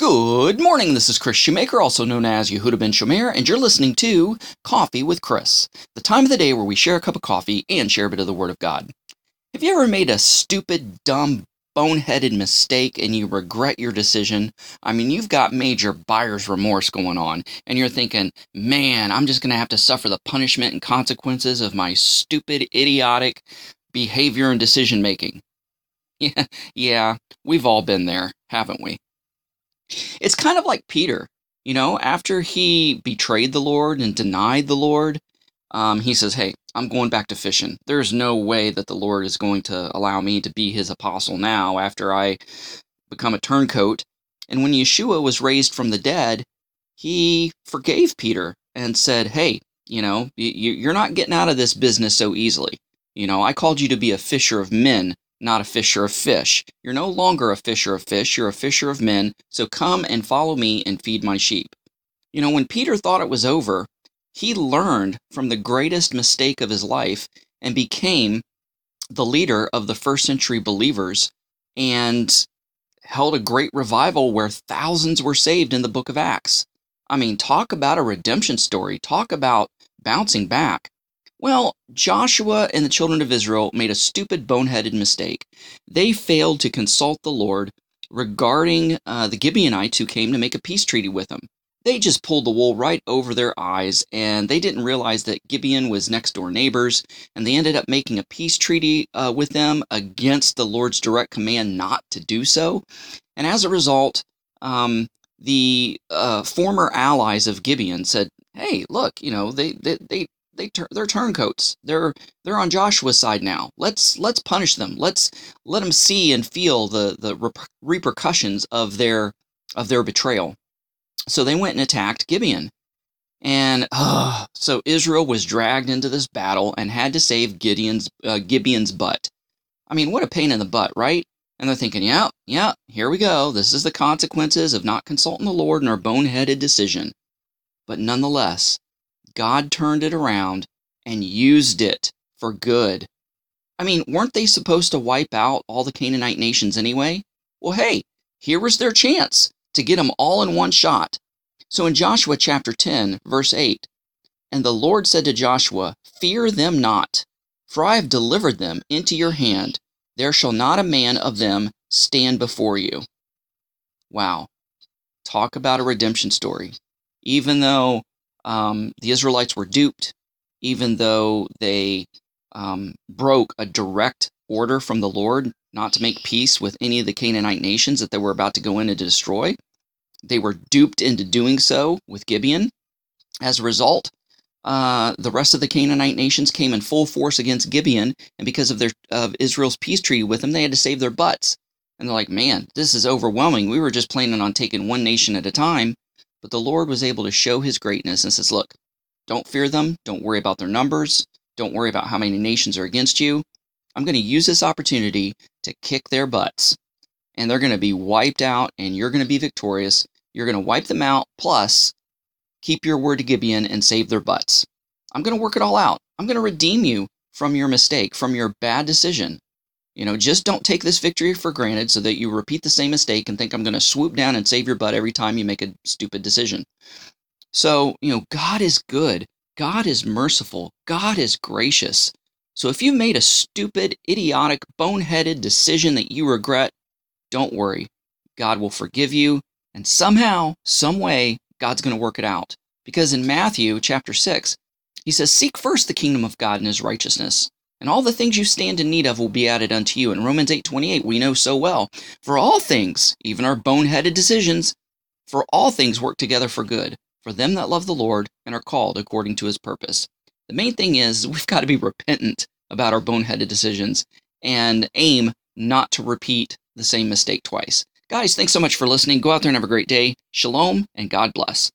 Good morning. This is Kris Shoemaker, also known as Yehudah ben Shomeyr, and you're listening to Coffee with Kris, the time of the day where we share a cup of coffee and share a bit of the Word of God. Have you ever made a stupid, dumb, boneheaded mistake and you regret your decision? I mean, you've got major buyer's remorse going on, and you're thinking, man, I'm just going to have to suffer the punishment and consequences of my stupid, idiotic behavior and decision making. Yeah, yeah, we've all been there, haven't we? It's kind of like Peter, you know, after he betrayed the Lord and denied the Lord, um, he says, Hey, I'm going back to fishing. There's no way that the Lord is going to allow me to be his apostle now after I become a turncoat. And when Yeshua was raised from the dead, he forgave Peter and said, Hey, you know, you're not getting out of this business so easily. You know, I called you to be a fisher of men, not a fisher of fish. You're no longer a fisher of fish, you're a fisher of men, so come and follow me and feed my sheep. You know, when Peter thought it was over, he learned from the greatest mistake of his life and became the leader of the first century believers and held a great revival where thousands were saved in the book of Acts. I mean, talk about a redemption story, talk about bouncing back. Well, Joshua and the children of Israel made a stupid, boneheaded mistake. They failed to consult the Lord regarding uh, the Gibeonites who came to make a peace treaty with them. They just pulled the wool right over their eyes, and they didn't realize that Gibeon was next door neighbors, and they ended up making a peace treaty uh, with them against the Lord's direct command not to do so. And as a result, um, the uh, former allies of Gibeon said, "Hey, look, you know they they they they tur- they're turncoats. They're they're on Joshua's side now. Let's let's punish them. Let's let them see and feel the the rep- repercussions of their of their betrayal. So they went and attacked Gibeon. And uh, so Israel was dragged into this battle and had to save Gideon's uh, Gibeon's butt. I mean, what a pain in the butt, right? And they're thinking, yeah, yeah, here we go. This is the consequences of not consulting the Lord in our boneheaded decision. But nonetheless, God turned it around and used it for good. I mean, weren't they supposed to wipe out all the Canaanite nations anyway? Well, hey, here was their chance to get them all in one shot. So in Joshua chapter 10, verse 8, and the Lord said to Joshua, Fear them not, for I have delivered them into your hand. There shall not a man of them stand before you. Wow. Talk about a redemption story. Even though um, the Israelites were duped, even though they um, broke a direct order from the Lord not to make peace with any of the Canaanite nations that they were about to go in and destroy. They were duped into doing so with Gibeon. As a result, uh, the rest of the Canaanite nations came in full force against Gibeon, and because of their of Israel's peace treaty with them, they had to save their butts. And they're like, "Man, this is overwhelming. We were just planning on taking one nation at a time, but the Lord was able to show his greatness and says, Look, don't fear them. Don't worry about their numbers. Don't worry about how many nations are against you. I'm going to use this opportunity to kick their butts. And they're going to be wiped out, and you're going to be victorious. You're going to wipe them out, plus keep your word to Gibeon and save their butts. I'm going to work it all out. I'm going to redeem you from your mistake, from your bad decision. You know, just don't take this victory for granted so that you repeat the same mistake and think I'm going to swoop down and save your butt every time you make a stupid decision. So, you know, God is good. God is merciful. God is gracious. So if you made a stupid, idiotic, boneheaded decision that you regret, don't worry. God will forgive you. And somehow, some way, God's going to work it out. Because in Matthew chapter 6, he says, Seek first the kingdom of God and his righteousness and all the things you stand in need of will be added unto you. In Romans 8:28, we know so well, for all things, even our boneheaded decisions, for all things work together for good, for them that love the Lord and are called according to his purpose. The main thing is we've got to be repentant about our boneheaded decisions and aim not to repeat the same mistake twice. Guys, thanks so much for listening. Go out there and have a great day. Shalom and God bless.